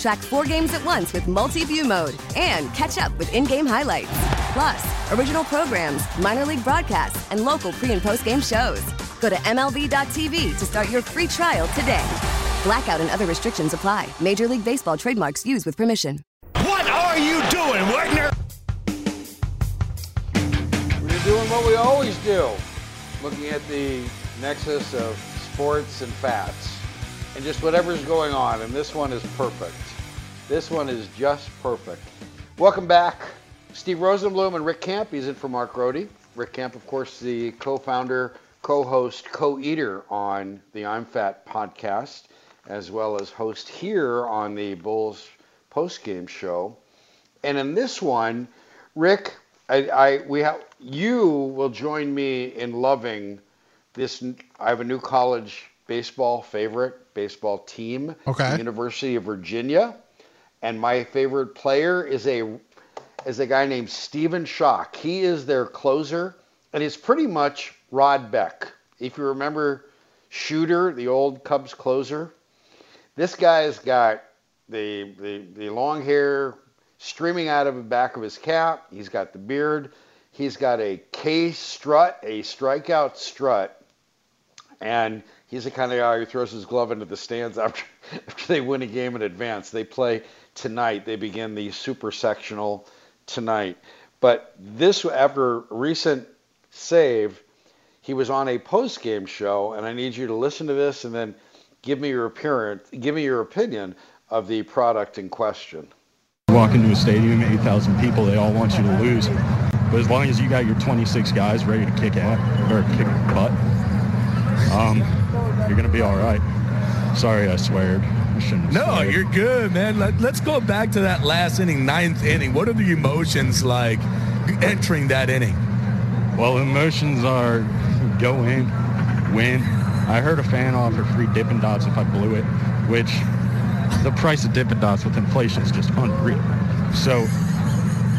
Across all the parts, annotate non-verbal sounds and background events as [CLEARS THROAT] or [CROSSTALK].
Track four games at once with multi view mode and catch up with in game highlights. Plus, original programs, minor league broadcasts, and local pre and post game shows. Go to MLB.tv to start your free trial today. Blackout and other restrictions apply. Major League Baseball trademarks used with permission. What are you doing, Wagner? We're doing what we always do looking at the nexus of sports and fats and just whatever's going on. And this one is perfect. This one is just perfect. Welcome back. Steve Rosenblum and Rick Camp. He's in for Mark Grote. Rick Camp, of course, the co founder, co host, co eater on the I'm Fat podcast, as well as host here on the Bulls post game show. And in this one, Rick, I, I we have you will join me in loving this. I have a new college baseball favorite baseball team, Okay. University of Virginia, and my favorite player is a is a guy named Stephen Schoch. He is their closer, and he's pretty much Rod Beck. If you remember Shooter, the old Cubs closer, this guy's got the, the, the long hair streaming out of the back of his cap. He's got the beard. He's got a K strut, a strikeout strut. And he's the kind of guy who throws his glove into the stands [LAUGHS] after, after they win a game in advance. They play tonight. They begin the super sectional tonight. But this, after recent save, he was on a post game show, and I need you to listen to this and then give me your appearance, give me your opinion of the product in question. walk into a stadium, 8,000 people, they all want you to lose. But as long as you got your 26 guys ready to kick out or kick butt, um, you're gonna be all right. Sorry, I sweared. No, sweared. you're good, man. Let, let's go back to that last inning, ninth inning. What are the emotions like entering that inning? Well, emotions are go in, win. I heard a fan offer free Dippin' Dots if I blew it, which the price of Dippin' Dots with inflation is just unreal. So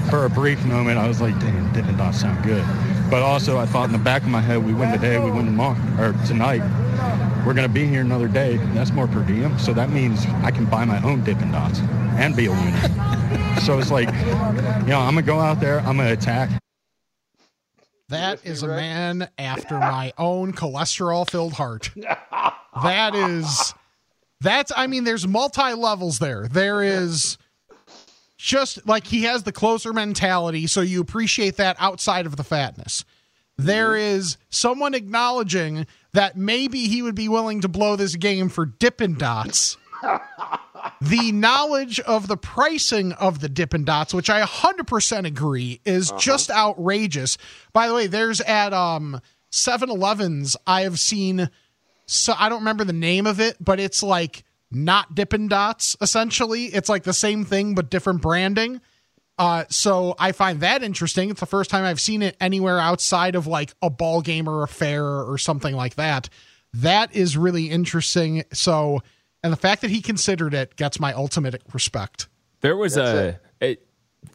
for a brief moment, I was like, damn, Dippin' Dots sound good. But also, I thought in the back of my head, we win today, we win tomorrow, or tonight. We're going to be here another day. That's more per diem. So that means I can buy my own Dippin' Dots and be a winner. so it's like, you know, I'm going to go out there, I'm going to attack. That is a man after my own cholesterol filled heart. That is that's I mean there's multi levels there. There is just like he has the closer mentality so you appreciate that outside of the fatness. There is someone acknowledging that maybe he would be willing to blow this game for Dippin' Dots. the knowledge of the pricing of the Dippin' Dots, which I 100% agree, is just outrageous. By the way, there's at um 7-Elevens I have seen so I don't remember the name of it, but it's like not Dippin' Dots essentially. It's like the same thing but different branding. Uh, so I find that interesting. It's the first time I've seen it anywhere outside of like a ball game or a fair or something like that. That is really interesting. So, and the fact that he considered it gets my ultimate respect. There was That's a. It,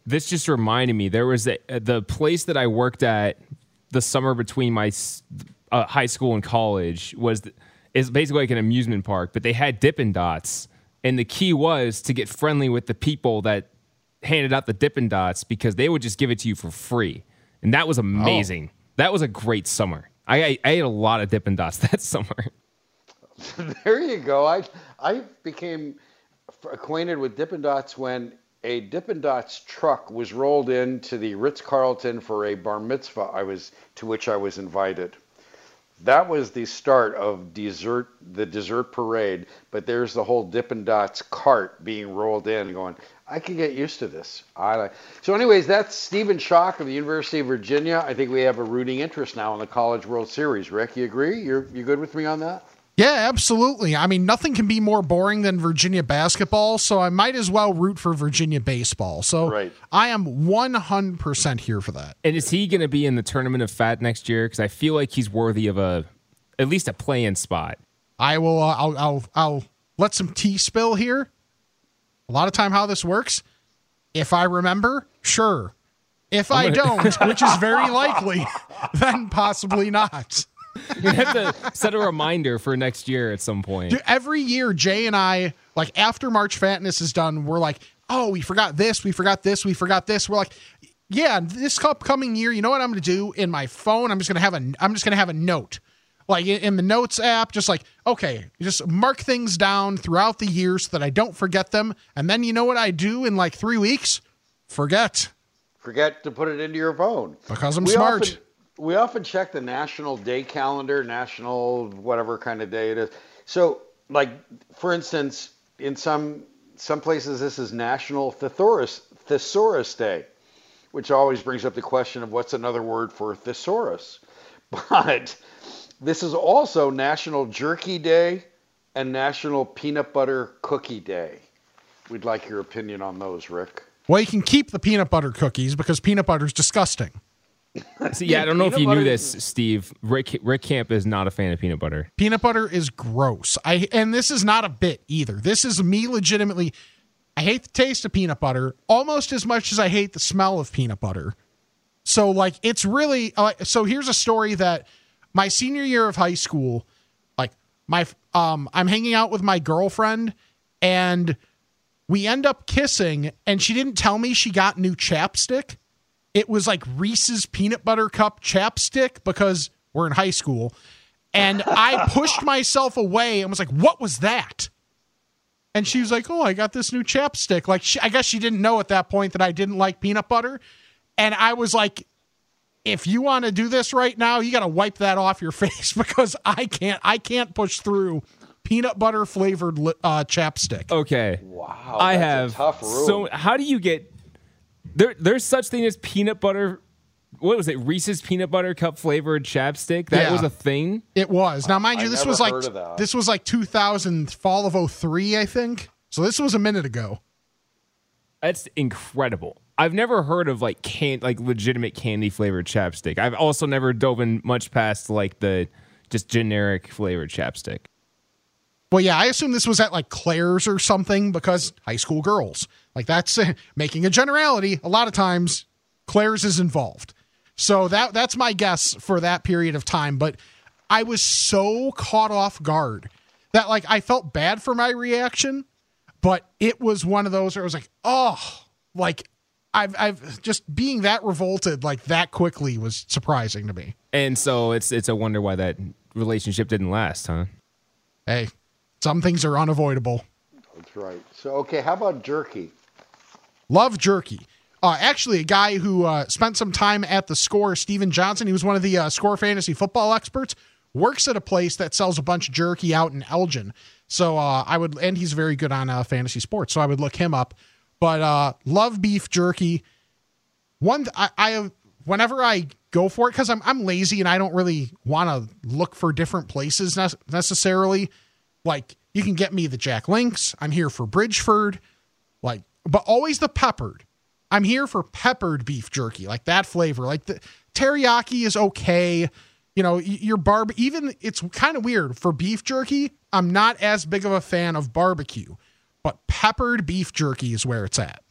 this just reminded me. There was a the place that I worked at the summer between my uh, high school and college was is basically like an amusement park, but they had Dippin' Dots, and the key was to get friendly with the people that handed out the Dippin' Dots because they would just give it to you for free, and that was oh. amazing. That was a great summer. I I, I ate a lot of Dippin' Dots [LAUGHS] that summer. [LAUGHS] there you go. I I became acquainted with Dippin' Dots when a Dippin' Dots truck was rolled into the Ritz Carlton for a bar mitzvah. I was to which I was invited, that was the start of dessert, the dessert parade. But there's the whole Dippin' Dots cart being rolled in, going, I can get used to this. I like. So, anyways, that's Stephen Schoch of the University of Virginia. I think we have a rooting interest now in the College World Series. Rick, you agree? You're you good with me on that? Yeah, absolutely. I mean, nothing can be more boring than Virginia basketball, so I might as well root for Virginia baseball. So right. I am 100% here for that. And is he going to be in the tournament of fat next year? Because I feel like he's worthy of a at least a play-in spot. I will. Uh, I'll, I'll. I'll let some tea spill here. A lot of time, how this works. If I remember, sure. If I don't, which is very [LAUGHS] likely, then possibly not. you have to set a reminder for next year at some point. Dude, every year, Jay and I, like after March Fatness is done, we're like, oh, we forgot this, we forgot this, we forgot this. We're like, yeah, this upcoming year, you know what I'm going to do in my phone? I'm just going to have a, I'm just going to have a note, like in the notes app, just like, okay, just mark things down throughout the year so that I don't forget them. And then you know what I do in like three weeks? Forget. Forget to put it into your phone because I'm we smart. Often, we often check the national day calendar, national whatever kind of day it is. So, like for instance, in some some places this is National Thesaurus Thesaurus Day, which always brings up the question of what's another word for thesaurus. [LAUGHS] But this is also National Jerky Day and National Peanut Butter Cookie Day. We'd like your opinion on those, Rick. Well, you can keep the peanut butter cookies because peanut butter is disgusting. See, yeah, I don't know if you knew this, Steve. Rick Rick Camp is not a fan of peanut butter. Peanut butter is gross. I and this is not a bit either. This is me legitimately. I hate the taste of peanut butter almost as much as I hate the smell of peanut butter. So like it's really uh, so here's a story that my senior year of high school, like my um I'm hanging out with my girlfriend and we end up kissing and she didn't tell me she got new chapstick it was like Reese's peanut butter cup chapstick because we're in high school. And I [LAUGHS] pushed myself away and was like, what was that? And she was like, oh, I got this new chapstick. Like, she, I guess she didn't know at that point that I didn't like peanut butter. And I was like, if you want to do this right now, you got to wipe that off your [LAUGHS] face because I can't, I can't push through peanut butter flavored uh, chapstick. Okay. Wow. I have. So, how do you get there, there's such thing as peanut butter. What was it? Reese's peanut butter cup flavored chapstick. That yeah, was a thing. It was. Now, mind you, this was like this was like 2000 fall of 03, I think. So this was a minute ago. That's incredible. I've never heard of like can like legitimate candy flavored chapstick. I've also never dove in much past like the just generic flavored chapstick. Well, yeah, I assume this was at like Claire's or something because high school girls. Like that's uh, [LAUGHS] making a generality. A lot of times, Claire's is involved. So that that's my guess for that period of time. But I was so caught off guard that like I felt bad for my reaction, but it was one of those where I was like, oh, like I've I've just being that revolted like that quickly was surprising to me. And so it's it's a wonder why that relationship didn't last, huh? Hey, some things are unavoidable. That's right. So, okay, how about jerky? Love jerky. Uh, actually, a guy who uh, spent some time at the score, Steven Johnson, he was one of the uh, score fantasy football experts, works at a place that sells a bunch of jerky out in Elgin. So uh, I would, and he's very good on uh, fantasy sports. So I would look him up. But uh, love beef jerky. One, I, I whenever I go for it, because I'm, I'm lazy and I don't really want to look for different places ne- necessarily. Like you can get me the Jack Links. I'm here for Bridgeford, like, but always the peppered. I'm here for peppered beef jerky, like that flavor. Like the teriyaki is okay. You know, your barb. Even it's kind of weird for beef jerky. I'm not as big of a fan of barbecue, but peppered beef jerky is where it's at.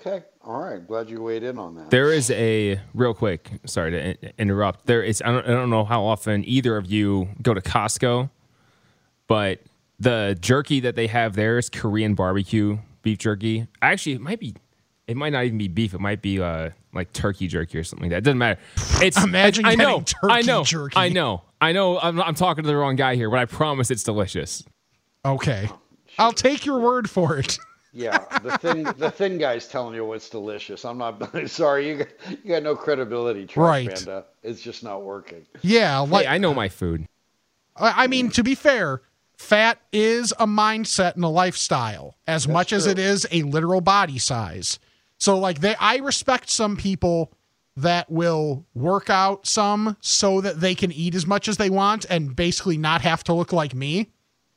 Okay. All right. Glad you weighed in on that. There is a real quick. Sorry to interrupt. There is. I don't, I don't know how often either of you go to Costco but the jerky that they have there is Korean barbecue beef jerky. Actually, it might be. It might not even be beef. It might be uh, like turkey jerky or something like that. It doesn't matter. It's imagine I, I know, I know, jerky. I know, I know. I'm, I'm talking to the wrong guy here, but I promise it's delicious. Okay, I'll take your word for it. Yeah, the thin the thin guy's telling you what's delicious. I'm not [LAUGHS] sorry, you got, you got no credibility, Trash Right. Panda. It's just not working. Yeah, like Hey, I know my food. I I mean, to be fair, fat is a mindset and a lifestyle as much as it is a literal body size. So, like, they, I respect some people that will work out some so that they can eat as much as they want and basically not have to look like me.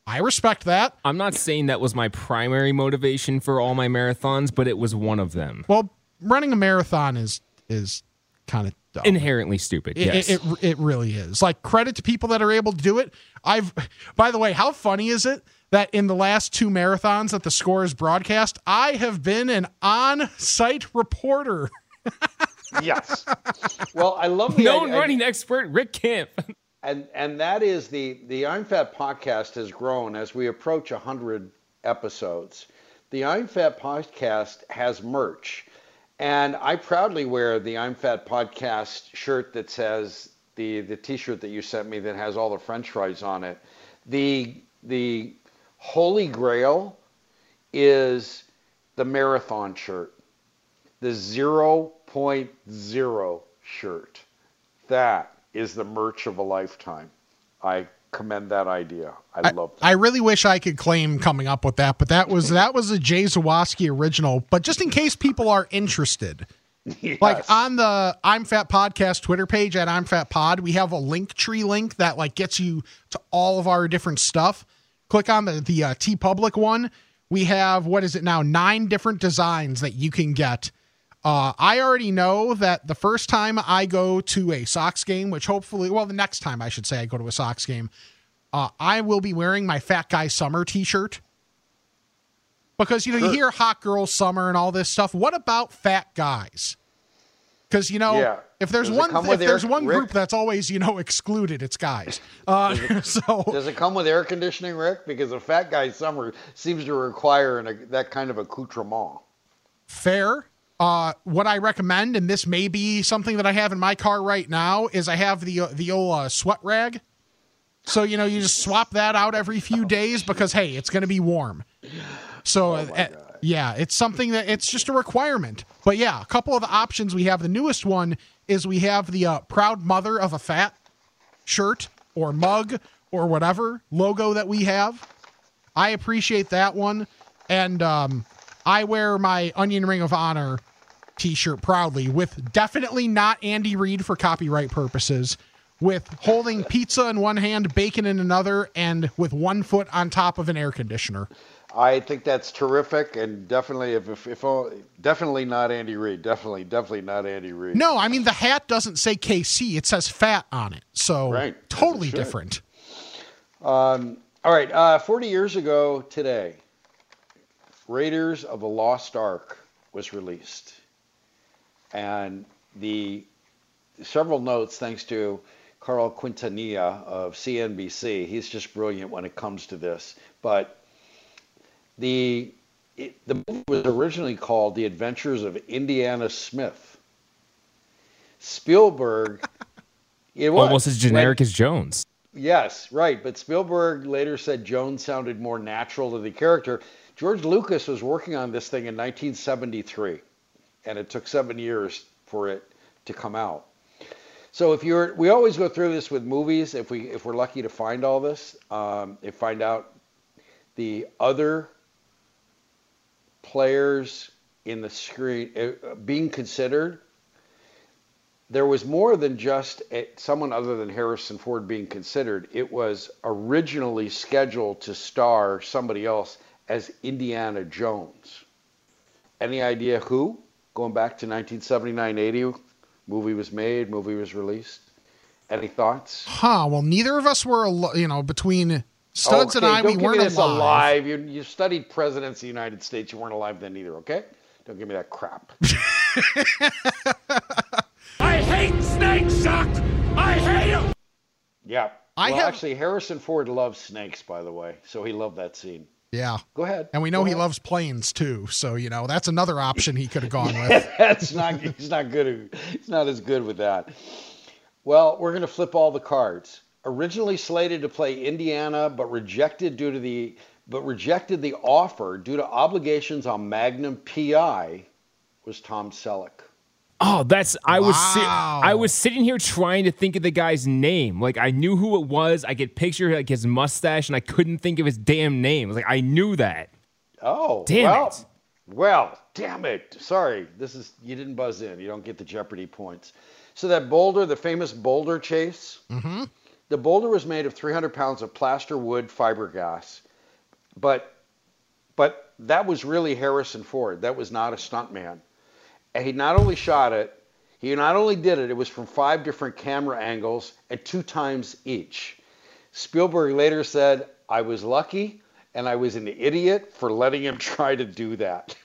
I respect that. I'm not saying that was my primary motivation for all my marathons, but it was one of them. Well, running a marathon is is kind of dumb. Inherently stupid. It, yes. it, it it really is. Like credit to people that are able to do it. I've by the way, how funny is it that in the last two marathons that the score is broadcast, I have been an on-site reporter. [LAUGHS] Yes. well, I love the Known idea- running expert Rick Camp. [LAUGHS] and and that is the the I'm Fat podcast has grown as we approach 100 episodes. The I'm Fat podcast has merch, and I proudly wear the I'm Fat podcast shirt that says the the T-shirt that you sent me that has all the French fries on it. The the holy grail is the marathon shirt, the 0.0 shirt. That is the merch of a lifetime. I commend that idea. I, love that. I really wish I could claim coming up with that, but that was that was a Jay Zawaski original. But just in case people are interested, [LAUGHS] like on the I'm Fat Podcast Twitter page at I'm Fat Pod, we have a link tree link that like gets you to all of our different stuff. Click on the the uh, TeePublic one. We have what is it now? Nine different designs that you can get. Uh, I already know that the first time I go to a Sox game, which hopefully, well, the next time I should say I go to a Sox game, uh, I will be wearing my Fat Guy Summer T-shirt because you know you hear hot girl summer and all this stuff. What about fat guys? Because you know, Yeah. if there's Does one if there's air- one Rick? group that's always you know excluded, it's guys. [LAUGHS] Uh, [LAUGHS] so Does it come with air conditioning, Rick? Because a fat guy summer seems to require an, that kind of accoutrement. fair. Uh, what I recommend, and this may be something that I have in my car right now, is I have the the old uh, sweat rag. So you know, you just swap that out every few days because hey, it's going to be warm. So uh, yeah, it's something that it's just a requirement. But yeah, a couple of the options we have. The newest one is we have the uh, proud mother of a fat shirt or mug or whatever logo that we have. I appreciate that one. And um, I wear my Onion Ring of Honor t shirt proudly with definitely not Andy Reid for copyright purposes, with holding pizza in one hand, bacon in another, and with one foot on top of an air conditioner. I think that's terrific, and definitely, if, if, if all- definitely not Andy Reid. Definitely, definitely not Andy Reid. No, I mean, the hat doesn't say KC, it says fat on it. So Right. totally should. different. All right, uh, 40 years ago today, Raiders of the Lost Ark was released. And the several notes thanks to Carl Quintanilla of CNBC. He's just brilliant when it comes to this. But the it, the movie was originally called The Adventures of Indiana Smith. Spielberg [LAUGHS] it was Almost as generic as Jones. Yes, right. But Spielberg later said Jones sounded more natural to the character. George Lucas was working on this thing in 1973, and it took seven years for it to come out. So if you're, we always go through this with movies. If we, if we're lucky to find all this, um, and find out the other players in the screen uh, being considered, there was more than just a, someone other than Harrison Ford being considered. It was originally scheduled to star somebody else as Indiana Jones. Any idea who? Going back to 1979 80, movie was made, movie was released. Any thoughts? Huh. Well, neither of us were, al- you know, between Studs oh, and Okay, I, don't we give weren't me this alive. alive. You, you studied presidents of the United States. You weren't alive then either, okay? Don't give me that crap. [LAUGHS] I hate snakes, Chuck! I hate them! yeah. I well, have- actually, Harrison Ford loves snakes, by the way, so he loved that scene. Yeah. Go ahead. And we know Go he ahead. loves planes too. So, you know, that's another option he could have gone with. [LAUGHS] That's not. He's not good. He's not as good with that. Well, we're going to flip all the cards. Originally slated to play Indiana, but rejected due to the but rejected the offer due to obligations on Magnum PI was Tom Selleck. Oh, that's I was si- I was sitting here trying to think of the guy's name. Like I knew who it was. I could picture like his mustache, and I couldn't think of his damn name. Like I knew that. Oh, Damn well, it. Well, damn it. Sorry, this is you didn't buzz in. You don't get the Jeopardy points. So that boulder, the famous boulder chase, Mm-hmm. the boulder was made of 300 pounds of plaster wood fiberglass, but but that was really Harrison Ford. That was not a stuntman. And he not only shot it, he not only did it. It was from five different camera angles and two times each. Spielberg later said, "I was lucky." And I was an idiot for letting him [LAUGHS] try to do that.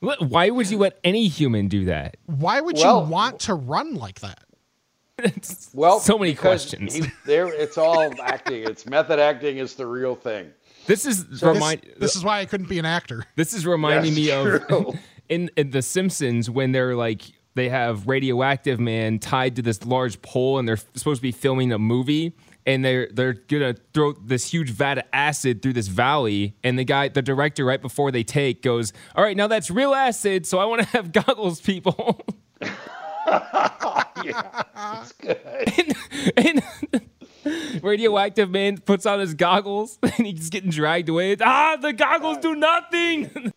Why would you let any human do that? Why would Well- you want to run like that? [LAUGHS] Well, so many questions. he- there, it's all [LAUGHS] acting. It's method acting. is the real thing. This is This, remind. this is why I couldn't be an actor. This is reminding me That's of true. In, in The Simpsons when they're like they have radioactive man tied to this large pole and they're supposed to be filming a movie and they're they're gonna throw this huge vat of acid through this valley and the guy the director right before they take goes all right now that's real acid so I want to have [LAUGHS] goggles people. [LAUGHS] Yeah, it's good. [LAUGHS] and, and radioactive man puts on his goggles and he's getting dragged away. Ah the goggles do nothing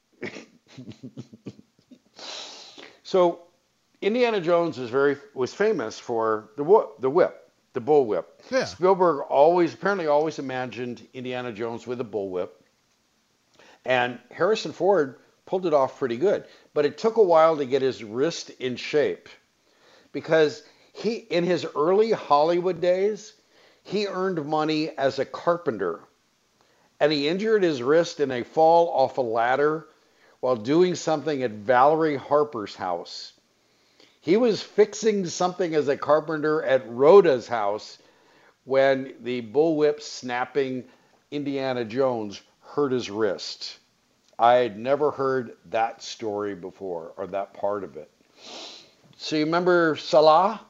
So, Indiana Jones is very was famous for the the whip, the bull whip. Yeah. Spielberg always apparently always imagined Indiana Jones with a bull whip, and Harrison Ford pulled it off pretty good. But it took a while to get his wrist in shape, because he in his early Hollywood days, he earned money as a carpenter, and he injured his wrist in a fall off a ladder while doing something at Valerie Harper's house. He was fixing something as a carpenter at Rhoda's house when the bullwhip snapping Indiana Jones hurt his wrist. I had never heard that story before or that part of it. So you remember Sallah?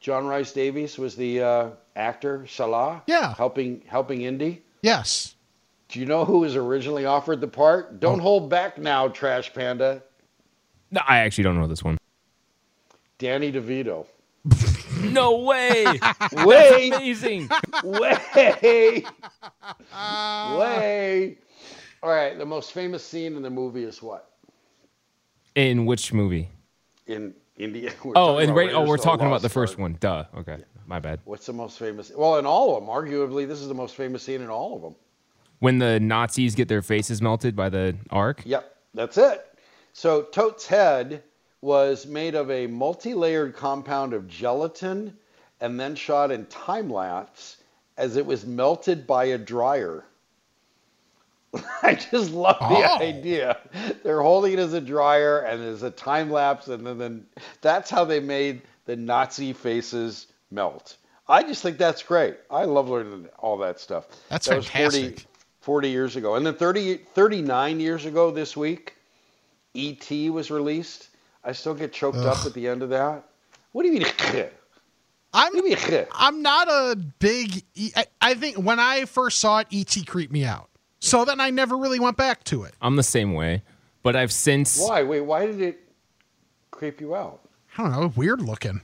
John Rhys-Davies was the uh, actor Sallah. Yeah. Helping helping Indy. Yes. Do you know who was originally offered the part? Don't oh. hold back now, Trash Panda. no I actually don't know this one Danny DeVito. [LAUGHS] no way [LAUGHS] Wait, amazing [LAUGHS] way, way. All right, the most famous scene in the movie is what? In which movie? In India. Oh, and oh, we're talking about the first one. Duh. Okay, my bad. What's the most famous? Well, in all of them, arguably, this is the most famous scene in all of them. When the Nazis get their faces melted by the arc. Yep, that's it. So Toht's head was made of a multi-layered compound of gelatin and then shot in time lapse as it was melted by a dryer. [LAUGHS] I just love the Oh. idea. They're holding it as a dryer and there's a time lapse and then, then that's how they made the Nazi faces melt. I just think that's great. I love learning all that stuff. That's that was 40, fantastic. 40 years ago. And then 30, 39 years ago this week, E.T. was released. I still get choked up at the end of that. What do you mean? [LAUGHS] I'm What do you mean? [LAUGHS] I'm not a big. E- I, I think when I first saw it, ET creeped me out. So then I never really went back to it. I'm the same way, but I've since. Why? Wait, why did it creep you out? I don't know, weird looking.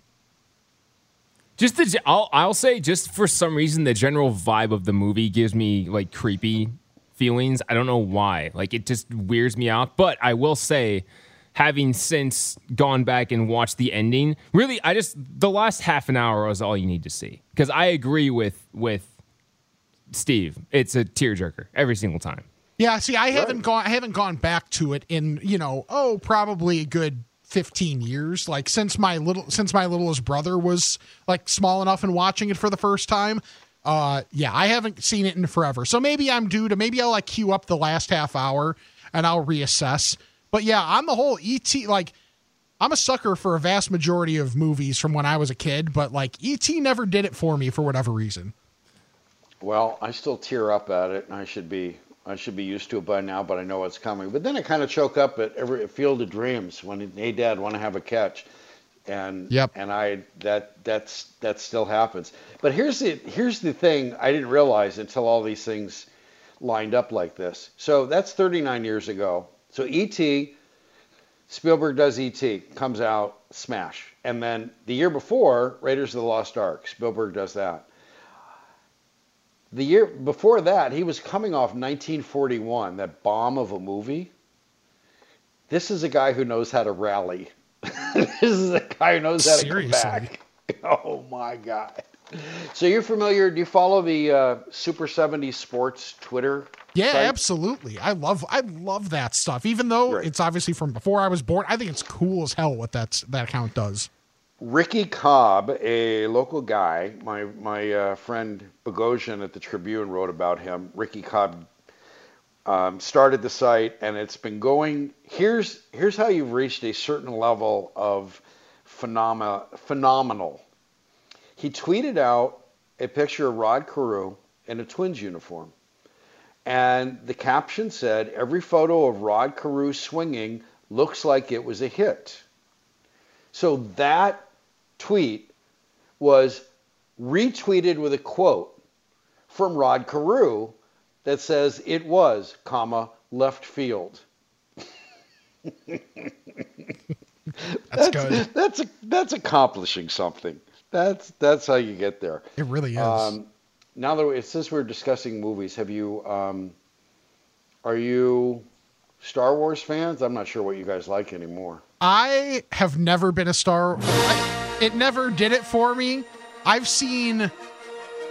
Just the, I'll, I'll say, just for some reason, the general vibe of the movie gives me like creepy feelings. I don't know why. Like it just weirds me out. But I will say, having since gone back and watched the ending, really, I just the last half an hour was all you need to see because I agree with with Steve. It's a tearjerker every single time. Yeah, see, I haven't gone. I haven't gone back to it in you know, oh, probably a good fifteen years. Like since my little, since my littlest brother was like small enough and watching it for the first time. Uh, yeah, I haven't seen it in forever. So maybe I'm due to. Maybe I'll like queue up the last half hour and I'll reassess. But yeah, on the whole, ET like. I'm a sucker for a vast majority of movies from when I was a kid, but like ET never did it for me for whatever reason. Well, I still tear up at it, and I should be I should be used to it by now, but I know it's coming. But then I kind of choke up at every Field of Dreams when hey Dad want to have a catch, and Yep. and I that that's that still happens. But here's the here's the thing I didn't realize until all these things, lined up like this. So that's 39 years ago. So E.T. Spielberg does E.T. comes out smash, and then the year before Raiders of the Lost Ark, Spielberg does that. The year before that, he was coming off 1941, that bomb of a movie. This is a guy who knows how to rally. [LAUGHS] this is a guy who knows how to Seriously. come back. [LAUGHS] Oh my God. So you're familiar? Do you follow the uh, Super 70 Sports Twitter? Yeah, site? absolutely. I love I love that stuff. Even though Right. it's obviously from before I was born, I think it's cool as hell what that's that account does. Ricky Cobb, a local guy, my my uh, friend Bogosian at the Tribune wrote about him. Ricky Cobb um, started the site, and it's been going. Here's here's how you've reached a certain level of phenomena, phenomenal. He tweeted out a picture of Rod Carew in a Twins uniform, and the caption said, "Every photo of Rod Carew swinging looks like it was a hit." So that tweet was retweeted with a quote from Rod Carew that says it was, comma, left field. [LAUGHS] That's, good. That's a, that's accomplishing something. That's that's how you get there. It really is. Um, now that we, since we're discussing movies, have you um, are you Star Wars fans? I'm not sure what you guys like anymore. I have never been a star. I, it never did it for me. I've seen.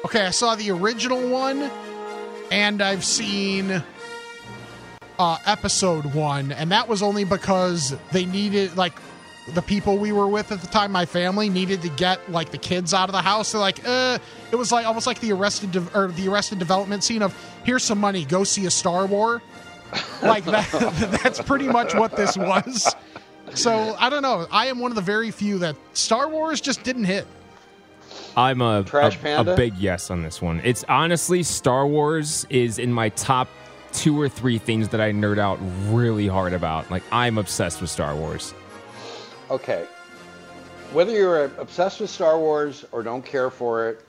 Okay, I saw the original one, and I've seen uh, episode one, and that was only because they needed like the people we were with at the time, my family needed to get like the kids out of the house. They're like, uh, it was like almost like the arrested De- or the arrested development scene of here's some money, go see a Star War. like that. [LAUGHS] that's pretty much what this was. So I don't know. I am one of the very few that Star Wars just didn't hit. I'm a, Trash a, Panda? a big yes on this one. It's honestly Star Wars is in my top two or three things that I nerd out really hard about. Like I'm obsessed with Star Wars. Okay. Whether you're obsessed with Star Wars or don't care for it,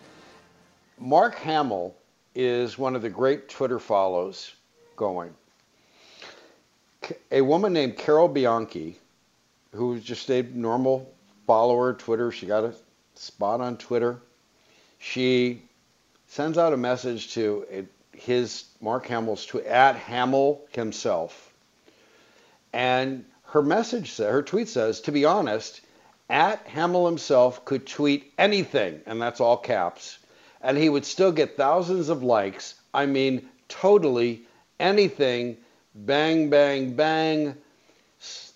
Mark Hamill is one of the great Twitter follows going. A woman named Carol Bianchi, who's just a normal follower Twitter, she got a spot on Twitter. She sends out a message to his Mark Hamill's tw- at Hamill himself, and her message her tweet says, to be honest, at Hamill himself could tweet anything, and that's all caps, and he would still get thousands of likes. I mean, totally anything. Bang, bang, bang.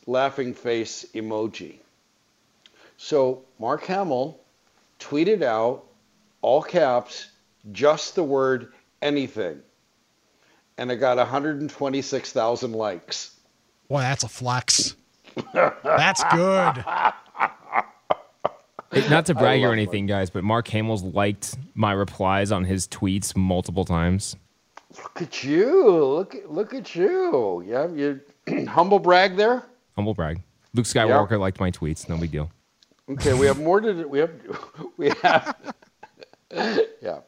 S- Laughing face emoji. So Mark Hamill tweeted out, all caps, just the word anything. And it got 126,000 likes. Boy, that's a flex. That's good. It- not to brag or love anything, guys, but Mark Hamill's liked my replies on his tweets multiple times. Look at you. Look at, look at you. Yeah, you [CLEARS THROAT] humble brag there. Humble brag. Luke Skywalker liked my tweets. No big deal. Okay, we have more to we have [LAUGHS] we have [LAUGHS] yeah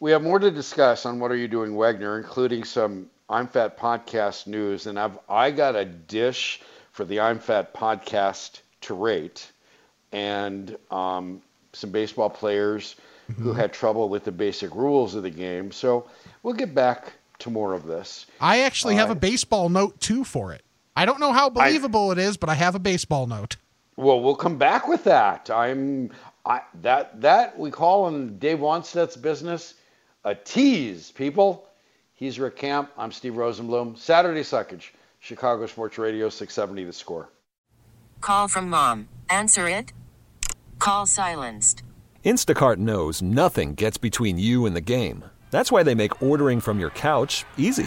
we have more to discuss on what are you doing, Wagner, including some I'm Fat podcast news, and I've I got a dish for the I'm Fat podcast to rate, and um, some baseball players who had trouble with the basic rules of the game. So we'll get back to more of this. I actually have a baseball note too for it. I don't know how believable it is, but I have a baseball note. Well, we'll come back with that. I'm I that that we call in Dave Wannstedt's business a tease, people. He's Rick Camp. I'm Steve Rosenblum. Saturday Suckage, Chicago Sports Radio 670 The Score. Call from mom. Answer it. Call silenced. Instacart knows nothing gets between you and the game. That's why they make ordering from your couch easy.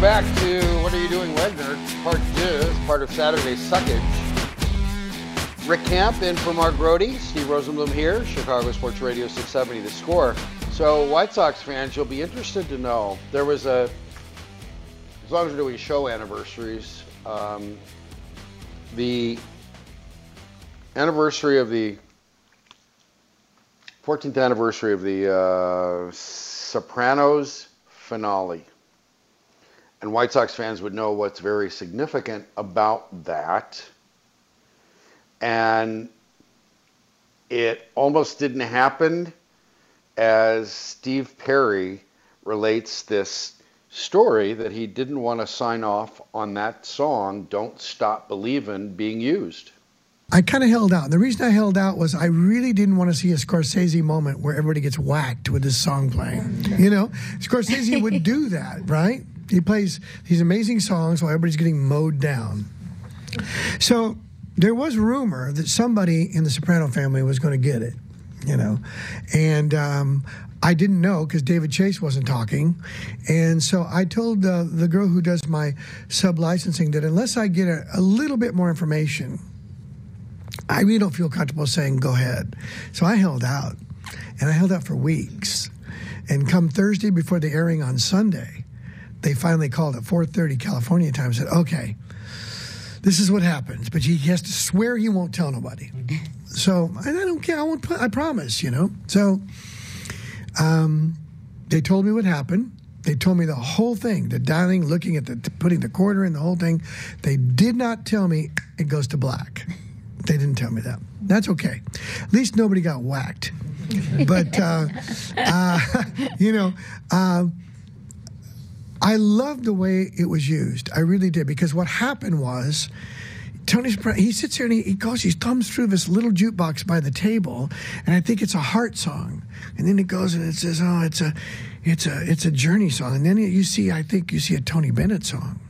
Welcome back to What Are You Doing, Wagner? Part two, part of Saturday's Suckage. Rick Camp in for Mark Grote, Steve Rosenblum here, Chicago Sports Radio 670 The Score. So, White Sox fans, you'll be interested to know there was a, as long as we're doing show anniversaries, um, the anniversary of the 14th anniversary of the uh, Sopranos finale. And White Sox fans would know what's very significant about that. And it almost didn't happen as Steve Perry relates this story that he didn't want to sign off on that song, Don't Stop Believin', being used. I kind of held out. The reason I held out was I really didn't want to see a Scorsese moment where everybody gets whacked with this song playing. You know, Scorsese would do that, right? He plays these amazing songs while everybody's getting mowed down. So there was rumor that somebody in the Soprano family was going to get it, you know, and um, I didn't know because David Chase wasn't talking, and so I told the girl who does my sub licensing that unless I get a, a little bit more information, I really don't feel comfortable saying go ahead. So I held out, and I held out for weeks, and come Thursday before the airing on Sunday they finally called at 4:30 California time and said, "Okay, this is what happens, but he has to swear he won't tell nobody." So I don't care. I won't. I promise. You know. So um, they told me what happened. They told me the whole thing, the dialing, looking at the putting the quarter in, the whole thing. They did not tell me it goes to black. They didn't tell me that. That's okay. At least nobody got whacked. But uh, [LAUGHS] uh, [LAUGHS] you know. Uh, I loved the way it was used. I really did because what happened was Tony's he sits here and he, he goes, he thumbs through this little jukebox by the table, and I think it's a heart song, and then it goes and it says, oh, it's a, it's a, it's a journey song, and then you see, I think you see a Tony Bennett song.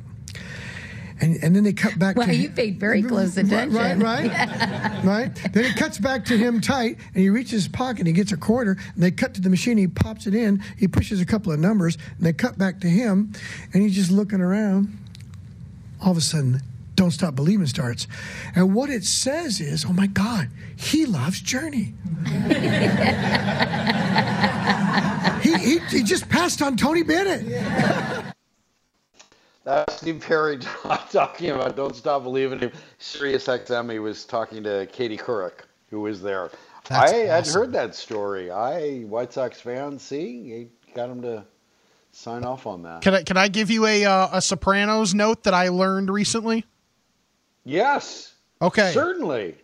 And, and then they cut back well, to you paid very close attention. Right, [LAUGHS] right, right. Then it cuts back to him tight, and he reaches his pocket, and he gets a quarter, and they cut to the machine, he pops it in, he pushes a couple of numbers, and they cut back to him, and he's just looking around. All of a sudden, Don't Stop Believing starts. And what it says is, oh my God, he loves Journey. [LAUGHS] he, he, he just passed on Tony Bennett. That's Steve Perry [LAUGHS] talking about Don't Stop Believing Him. Sirius XM, he was talking to Katie Couric, who was there. That's I had heard that story. I, White Sox fan, see, he got him to sign off on that. Can I can I give you a uh, a Sopranos note that I learned recently? Yes. Okay. Certainly.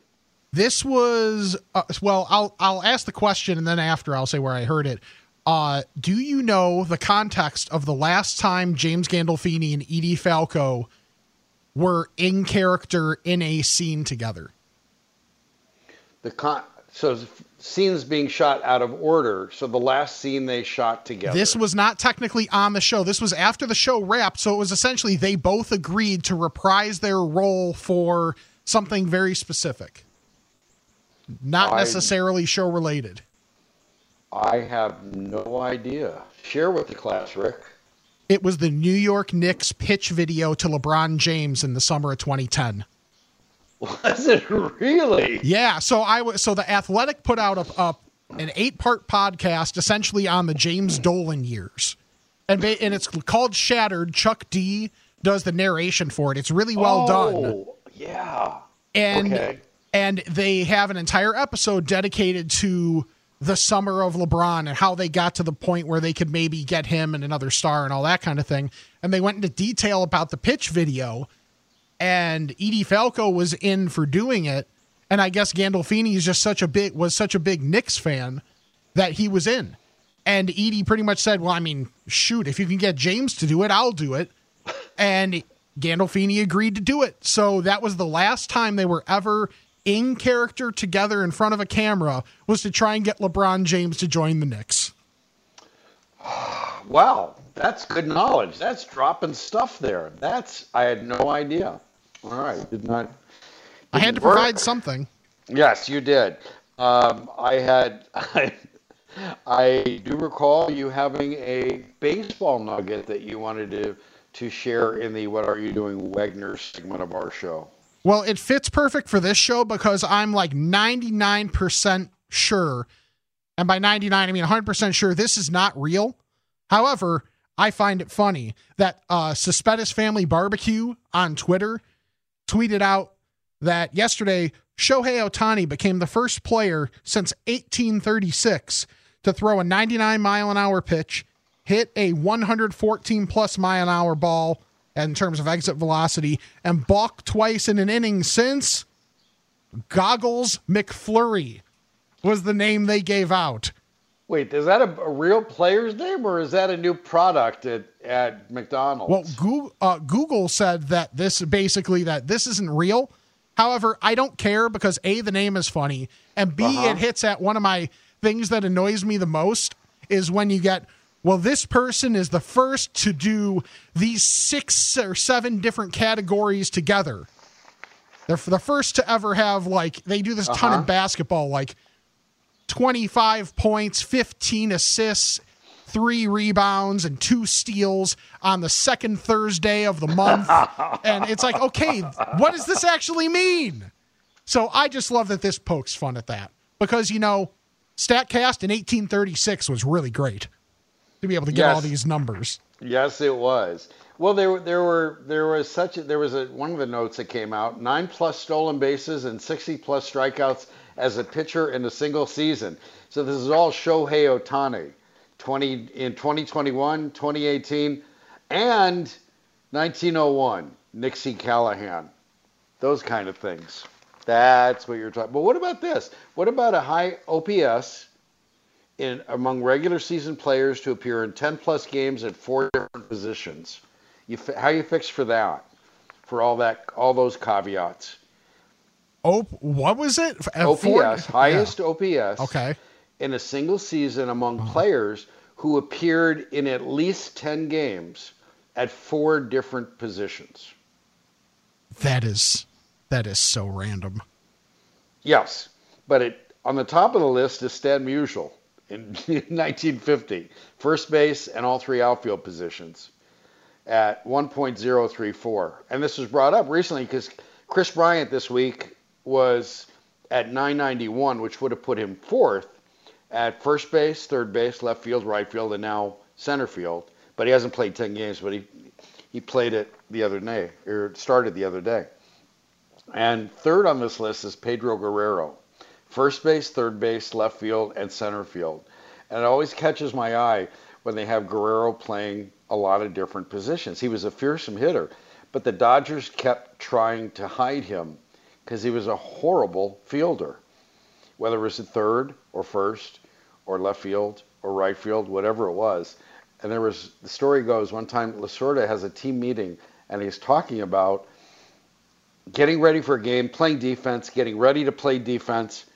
This was uh, well. I'll I'll ask the question and then after I'll say where I heard it. Uh, do you know the context of the last time James Gandolfini and Edie Falco were in character in a scene together? The con- So scenes being shot out of order. So the last scene they shot together. This was not technically on the show. This was after the show wrapped. So it was essentially they both agreed to reprise their role for something very specific, not I- necessarily show related. I have no idea. Share with the class, Rick. It was the New York Knicks pitch video to LeBron James in the summer of 2010. Was it really? Yeah. So I was so the Athletic put out a, a an eight part podcast essentially on the James Dolan years, and ba- and it's called Shattered. Chuck D does the narration for it. It's really well oh, done. Oh, yeah. and Okay. and they have an entire episode dedicated to the summer of LeBron and how they got to the point where they could maybe get him and another star and all that kind of thing. And they went into detail about the pitch video, and Edie Falco was in for doing it. And I guess Gandolfini is just such a big was such a big Knicks fan that he was in. And Edie pretty much said, "Well, I mean, shoot, if you can get James to do it, I'll do it." And Gandolfini agreed to do it. So that was the last time they were ever in character together in front of a camera was to try and get LeBron James to join the Knicks. [SIGHS] Wow, that's good knowledge. That's dropping stuff there. That's I had no idea. All right, did not. I had to work. provide something. Yes, you did. Um, I had. I, [LAUGHS] I do recall you having a baseball nugget that you wanted to to share in the "What Are You Doing" Wagner segment of our show. Well, it fits perfect for this show because I'm like 99% sure, and by 99 I mean 100% sure this is not real. However, I find it funny that uh, Suspettus Family Barbecue on Twitter tweeted out that yesterday Shohei Ohtani became the first player since 1836 to throw a 99 mile an hour pitch, hit a 114 plus mile an hour ball in terms of exit velocity, and balked twice in an inning since Goggles McFlurry was the name they gave out. Wait, is that a, a real player's name or is that a new product at, at McDonald's? Well, Google, uh, Google said that this basically that this isn't real. However, I don't care because a the name is funny, and b Uh-huh. it hits at one of my things that annoys me the most is when you get well this person is the first to do these six or seven different categories together. They're the first to ever have like they do this ton Uh-huh. in basketball like 25 points, 15 assists, three rebounds, and two steals on the second Thursday of the month. [LAUGHS] and it's like, okay, what does this actually mean? So I just love that this pokes fun at that because, you know, StatCast in 1836 was really great to be able to get Yes. all these numbers. Yes, it was. Well, there there were there was such a, there was a one of the notes that came out nine plus stolen bases and sixty plus strikeouts as a pitcher in a single season. So this is all Shohei Ohtani, twenty in 2021, 2018, and 1901, Nixey Callahan, those kind of things. That's what you're talking. But what about this? What about a high OPS in among regular season players to appear in 10 plus games at four different positions. You fi- how you fix for that? For all that all those caveats. Oh, what was it? At OPS, four- highest Yeah. OPS Okay. in a single season among uh-huh. players who appeared in at least 10 games at four different positions. That is that is so random. Yes, but it, on the top of the list is Stan Musial in [LAUGHS] 1950, first base and all three outfield positions at 1.034. And this was brought up recently because Kris Bryant this week was at 991, which would have put him fourth at first base, third base, left field, right field, and now center field. But he hasn't played 10 games, but he, he played it the other day, or started the other day. And third on this list is Pedro Guerrero. First base, third base, left field, and center field. And it always catches my eye when they have Guerrero playing a lot of different positions. He was a fearsome hitter, but the Dodgers kept trying to hide him because he was a horrible fielder. Whether it was at third or first or left field or right field, whatever it was. And there was, the story goes, one time Lasorda has a team meeting and he's talking about getting ready for a game, playing defense, getting ready to play defense,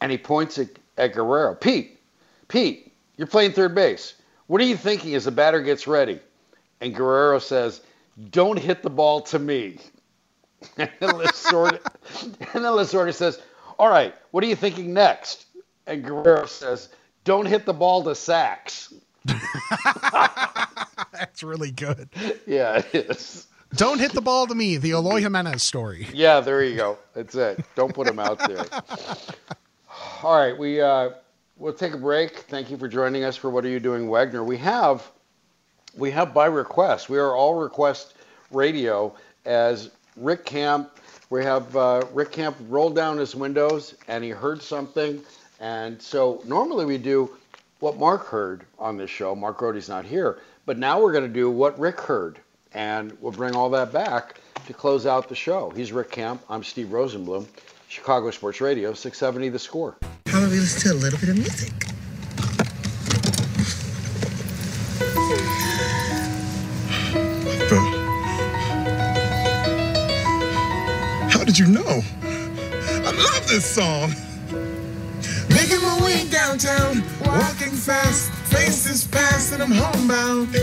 and he points at, at Guerrero. Pete, Pete, you're playing third base. What are you thinking as the batter gets ready? And Guerrero says, "Don't hit the ball to me." [LAUGHS] And then Lasorda, [LAUGHS] and then Lasorda says, "All right, what are you thinking next?" And Guerrero says, "Don't hit the ball to Sax." [LAUGHS] That's really good. Yeah, it is. Don't hit the ball to me, the Eloy Jimenez story. Yeah, there you go. That's it. Don't put him out there. All right, we uh, we'll take a break. Thank you for joining us for What Are You Doing, Wagner. We have we have by request. We are all request radio as Rick Camp. We have uh, Rick Camp rolled down his windows and he heard something. And so normally we do what Mark heard on this show. Mark Grote's not here, but now we're going to do what Rick heard, and we'll bring all that back to close out the show. He's Rick Camp. I'm Steve Rosenbloom. Chicago Sports Radio, 670 The Score. How about we listen to a little bit of music? Bro. How did you know? I love this song. Making my way downtown, walking fast, faces past, and I'm homebound.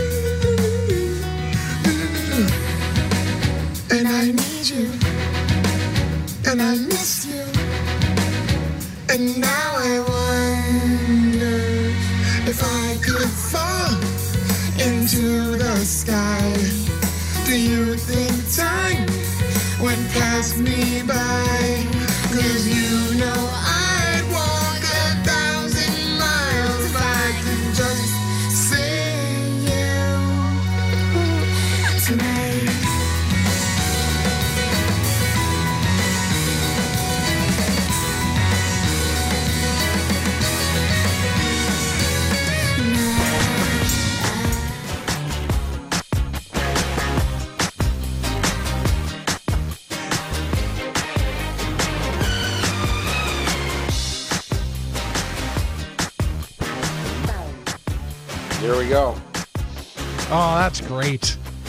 And I need you, and I miss you, and now I wonder if I could fall into the sky.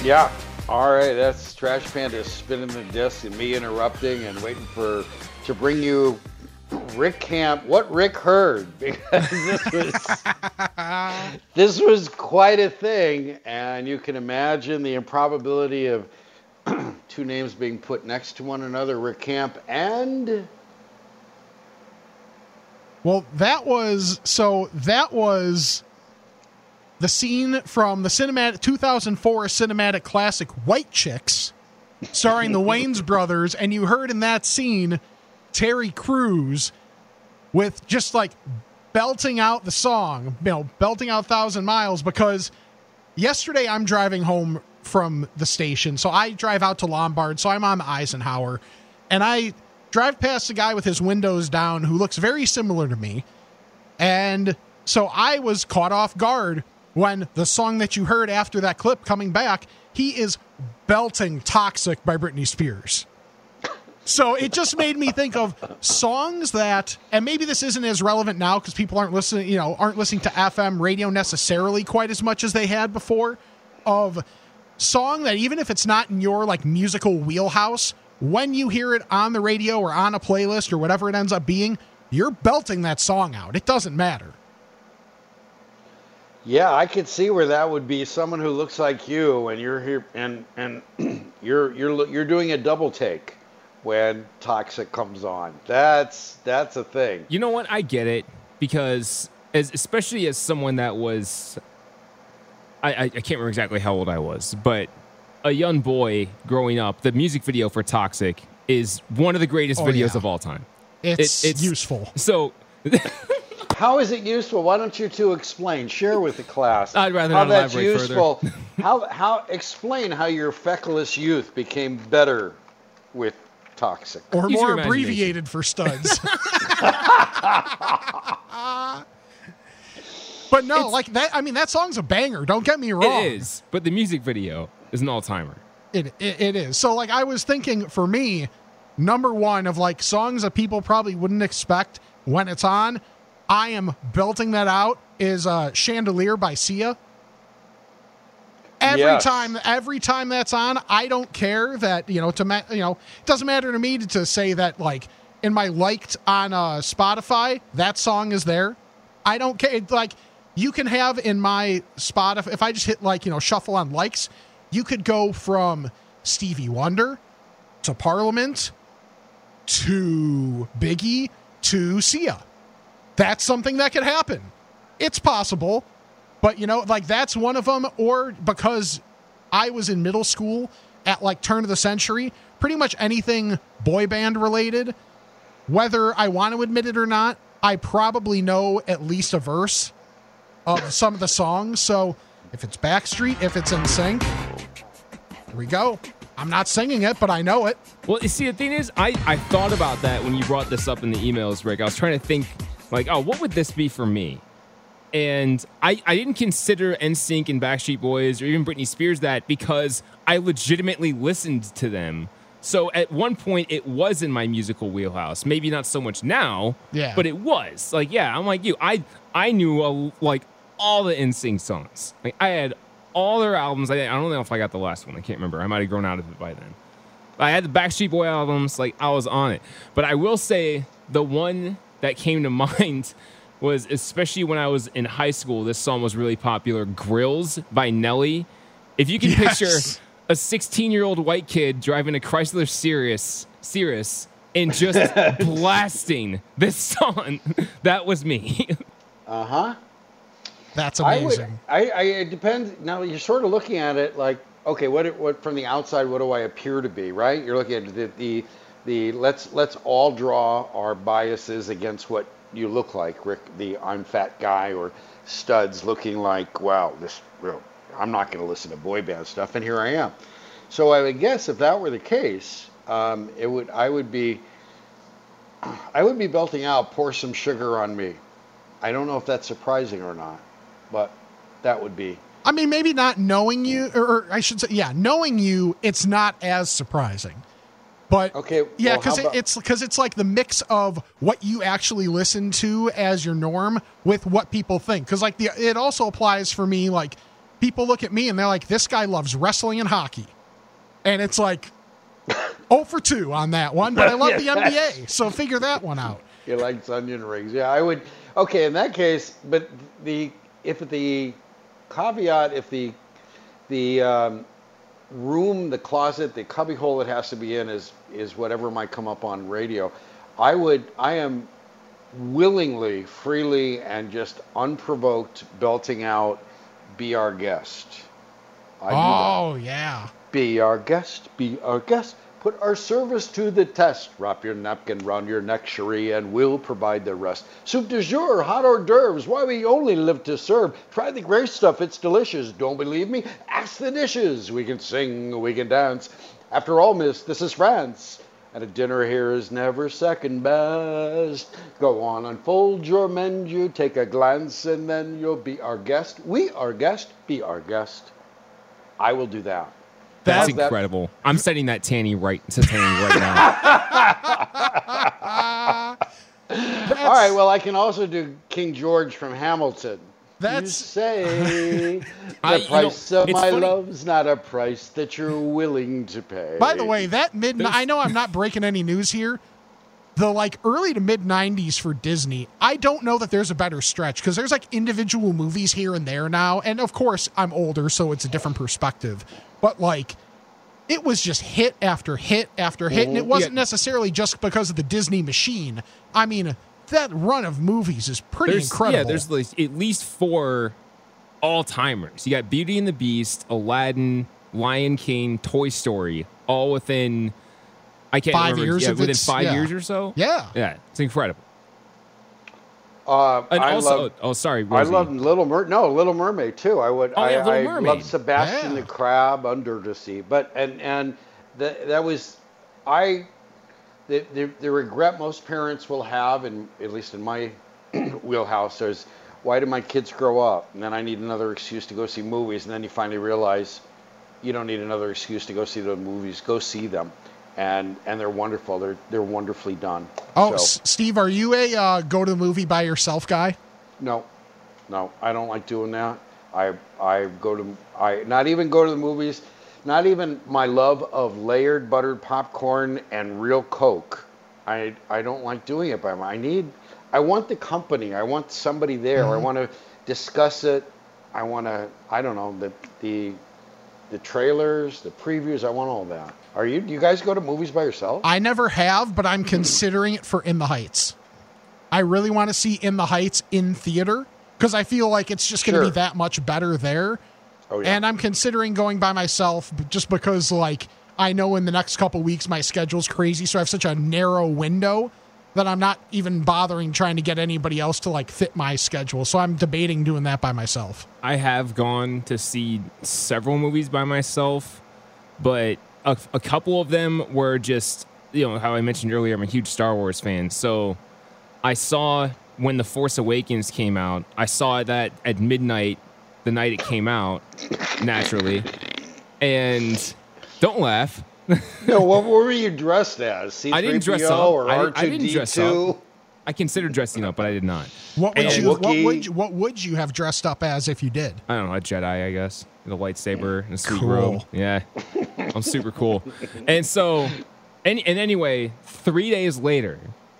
Yeah. All right. That's Trash Panda spinning the disc and me interrupting and waiting for to bring you Rick Camp. What Rick heard [LAUGHS] because this was [LAUGHS] this was quite a thing, and you can imagine the improbability of [CLEARS THROAT] two names being put next to one another: Rick Camp and Well, that was so that was the scene from the cinematic 2004 cinematic classic White Chicks starring the Wayans brothers and you heard in that scene Terry Crews with just like belting out the song, you know, belting out 1000 miles because yesterday I'm driving home from the station. So I drive out to Lombard, so I'm on Eisenhower and I drive past a guy with his windows down who looks very similar to me. And so I was caught off guard when the song that you heard after that clip coming back, he is belting Toxic by Britney Spears. So it just made me think of songs that, and maybe this isn't as relevant now because people aren't listening, you know, aren't listening to FM radio necessarily quite as much as they had before. Of song that even if it's not in your like musical wheelhouse, when you hear it on the radio or on a playlist or whatever it ends up being, you're belting that song out. It doesn't matter. Yeah, I could see where that would be someone who looks like you, and you're here, and and [CLEARS THROAT] you're you're you're doing a double take when Toxic comes on. That's that's a thing. You know what? I get it because, as especially as someone that was, I, I I can't remember exactly how old I was, but a young boy growing up, the music video for Toxic is one of the greatest Oh, videos yeah. of all time. It's, useful. So [LAUGHS] How is it useful? Why don't you two explain? Share with the class. I'd rather how not that's elaborate useful. [LAUGHS] how how explain how your feckless youth became better with toxic Or Use more abbreviated for studs. [LAUGHS] but no, like that. I mean, that song's a banger. Don't get me wrong. it is, but the music video is an all timer. It, it it is. So like I was thinking for me, number one of like songs that people probably wouldn't expect when it's on, I am belting that out is uh Chandelier by Sia. Every Yes. time every time that's on, I don't care that, you know, to ma- you know, it doesn't matter to me to, to say that like in my liked on uh, Spotify, that song is there. I don't care. Like you can have in my Spotify, if I just hit like you know shuffle on likes, you could go from Stevie Wonder to Parliament to Biggie to Sia. That's something that could happen. It's possible, but you know, like that's one of them. Or because I was in middle school at like turn of the century, pretty much anything boy band related, whether I want to admit it or not, I probably know at least a verse of some of the songs. So if it's Backstreet, if it's NSYNC, here we go. I'm not singing it, but I know it. Well, you see, the thing is, I, I thought about that when you brought this up in the emails, Rick. I was trying to think, like, oh, what would this be for me? And I, I didn't consider NSYNC and Backstreet Boys or even Britney Spears that because I legitimately listened to them. So at one point, it was in my musical wheelhouse. Maybe not so much now, Yeah. but it was. Like, yeah, I'm like you. I I knew uh, like all the NSYNC songs. Like, I had all their albums. I, I don't know if I got the last one. I can't remember. I might have grown out of it by then. I had the Backstreet Boy albums. Like, I was on it. But I will say the one that came to [LAUGHS] mind was especially when I was in high school. This song was really popular. "Grillz" by Nelly. If you can Yes. picture a 16 year old white kid driving a Chrysler Cirrus, Cirrus, and just [LAUGHS] blasting this song, [LAUGHS] that was me. Uh huh. That's amazing. I would. amazing. I, I. It depends. Now you're sort of looking at it like, okay, what? it- What from the outside? What do I appear to be? Right? You're looking at the the, the let's let's all draw our biases against what you look like, Rick. The I'm fat guy or studs looking like, wow, this. Well, I'm not going to listen to boy band stuff, and here I am. So I would guess if that were the case, um, it would. I would be. [CLEARS THROAT] I would be belting out "Pour Some Sugar on Me." I don't know if that's surprising or not, but that would be. I mean, maybe not knowing you, or, or I should say, yeah, knowing you, it's not as surprising. But okay, yeah, because about- it's because it's like the mix of what you actually listen to as your norm with what people think. Because like the it also applies for me. Like people look at me and they're like, "This guy loves wrestling and hockey," and it's like, [LAUGHS] oh for two on that one. But I love the [LAUGHS] NBA, so figure that one out. He likes onion rings. Yeah, I would. Okay, in that case, but the if the caveat, if the the um, room, the closet, the cubbyhole it has to be in is is whatever might come up on radio, I would. I am willingly, freely, and just unprovoked belting out "Be Our Guest." I. Oh yeah. Be our guest, be our guest. Put our service to the test. Wrap your napkin round your neck, cherie, and we'll provide the rest. Soup du jour, hot hors d'oeuvres. Why we only live to serve. Try the great stuff, it's delicious. Don't believe me? Ask the dishes. We can sing, we can dance. After all, miss, this is France. And a dinner here is never second best. Go on, unfold your menu, take a glance, and then you'll be our guest. We our guest, be our guest. I will do that. That's How's that? incredible. I'm setting that Tanny right to Tanny right now. [LAUGHS] All right. Well, I can also do King George from Hamilton. That's you say [LAUGHS] the I- you know, price of my funny- love's not a price that you're willing to pay. By the way, that mid I know I'm not breaking any news here. The like early to mid 90s for Disney, I don't know that there's a better stretch because there's like individual movies here and there now. And of course, I'm older, so it's a different perspective. But like, it was just hit after hit after hit. And it Mhm. wasn't Yeah. necessarily just because of the Disney machine. I mean, that run of movies is pretty There's- incredible. Yeah, there's at least four all timers. You got Beauty and the Beast, Aladdin, Lion King, Toy Story, all within I can't Five remember. years yeah, within five yeah. years or so. Yeah. yeah, it's incredible. Uh, And I also, love, oh, sorry, I love Little Mer. No, Little Mermaid too. I would. Oh, I, yeah, Little I Mermaid. love Sebastian Yeah. the Crab under the sea. But and and that that was I. The, the, the regret most parents will have, and at least in my [CLEARS THROAT] wheelhouse, is why did my kids grow up? And then I need another excuse to go see movies, and then you finally realize you don't need another excuse to go see the movies. Go see them, and and they're wonderful. They're they're wonderfully done. oh, So- S- Steve, are you a uh, go to the movie by yourself guy? No, no, I don't like doing that. I I go to I not even go to the movies, not even my love of layered buttered popcorn and real Coke. I I don't like doing it by my. I need. I want the company. I want somebody there. I Mhm. want to discuss it. I want to. I don't know the the the trailers, the previews. I want all that. Are you? Do you guys go to movies by yourself? I never have, but I'm considering it for In the Heights. I really want to see In the Heights in theater because I feel like it's just going to Sure. be that much better there. Oh, yeah. And I'm considering going by myself just because, like, I know in the next couple weeks my schedule's crazy, so I have such a narrow window that I'm not even bothering trying to get anybody else to like fit my schedule. So I'm debating doing that by myself. I have gone to see several movies by myself, but a, a couple of them were just, you know, how I mentioned earlier, I'm a huge Star Wars fan. So I saw when The Force Awakens came out, I saw that at midnight the night it came out, naturally. And don't laugh. [LAUGHS] no, what were you dressed as? C3PO I didn't dress up. or I R2D2? didn't, I didn't dress up. I considered dressing up, but I did not. What would And- you what would you, what would you have dressed up as if you did? I don't know, a Jedi, I guess. The lightsaber and sweet Cool. robe. Yeah. I'm super cool. And so, and, and anyway, three days later,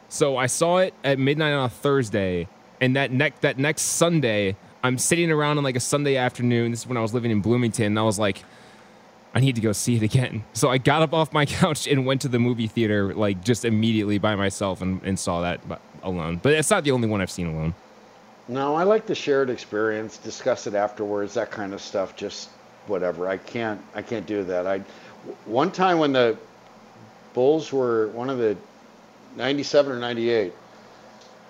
so I saw it at midnight on a Thursday, and that next that next Sunday, I'm sitting around on like a Sunday afternoon. This is when I was living in Bloomington, and I was like, I need to go see it again. So I got up off my [LAUGHS] couch and went to the movie theater, like just immediately by myself, and, and saw that alone. But it's not the only one I've seen alone. No, I like the shared experience, discuss it afterwards, that kind of stuff. Just whatever. I can't. I can't do that. I one time when the Bulls were one of the '97 or '98,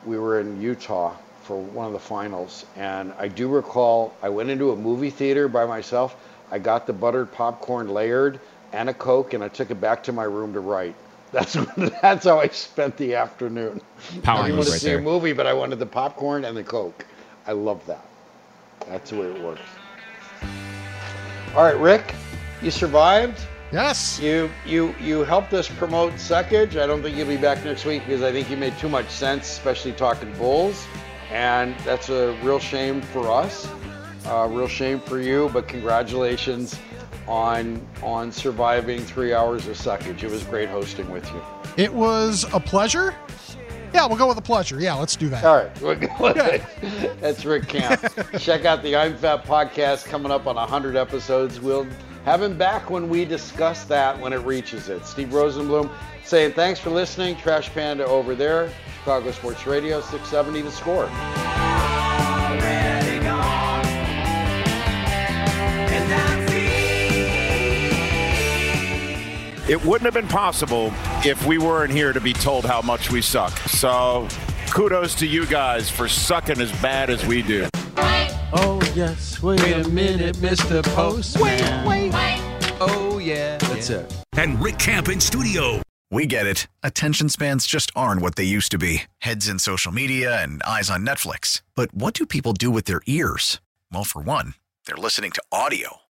we were in Utah for one of the finals, and I do recall I went into a movie theater by myself. I got the buttered popcorn layered and a Coke, and I took it back to my room to write. That's [LAUGHS] that's how I spent the afternoon. Power I didn't want to right see there. a movie, but I wanted the popcorn and the Coke. I love that. That's the way it works. All right, Rick, you survived. Yes. You you you helped us promote Suckage. I don't think you'll be back next week because I think you made too much sense, especially talking Bulls, and that's a real shame for us. Uh, real shame for you, but congratulations on on surviving three hours of Suckage. It was great hosting with you. It was a pleasure. Yeah, we'll go with a pleasure. Yeah, let's do that. All right, we'll it. That's Rick Camp. [LAUGHS] Check out the I'm Fat podcast coming up on 100 episodes. We'll have him back when we discuss that when it reaches it. Steve Rosenbloom saying thanks for listening. Trash Panda over there, Chicago Sports Radio, 670 The Score. It wouldn't have been possible if we weren't here to be told how much we suck. So kudos to you guys for sucking as bad as we do. Oh, yes. Wait, a minute, Mr. Postman. Wait, wait. Oh, yeah. That's it. And Rick Camp in studio. We get it. Attention spans just aren't what they used to be heads in social media and eyes on Netflix. But what do people do with their ears? Well, for one, they're listening to audio.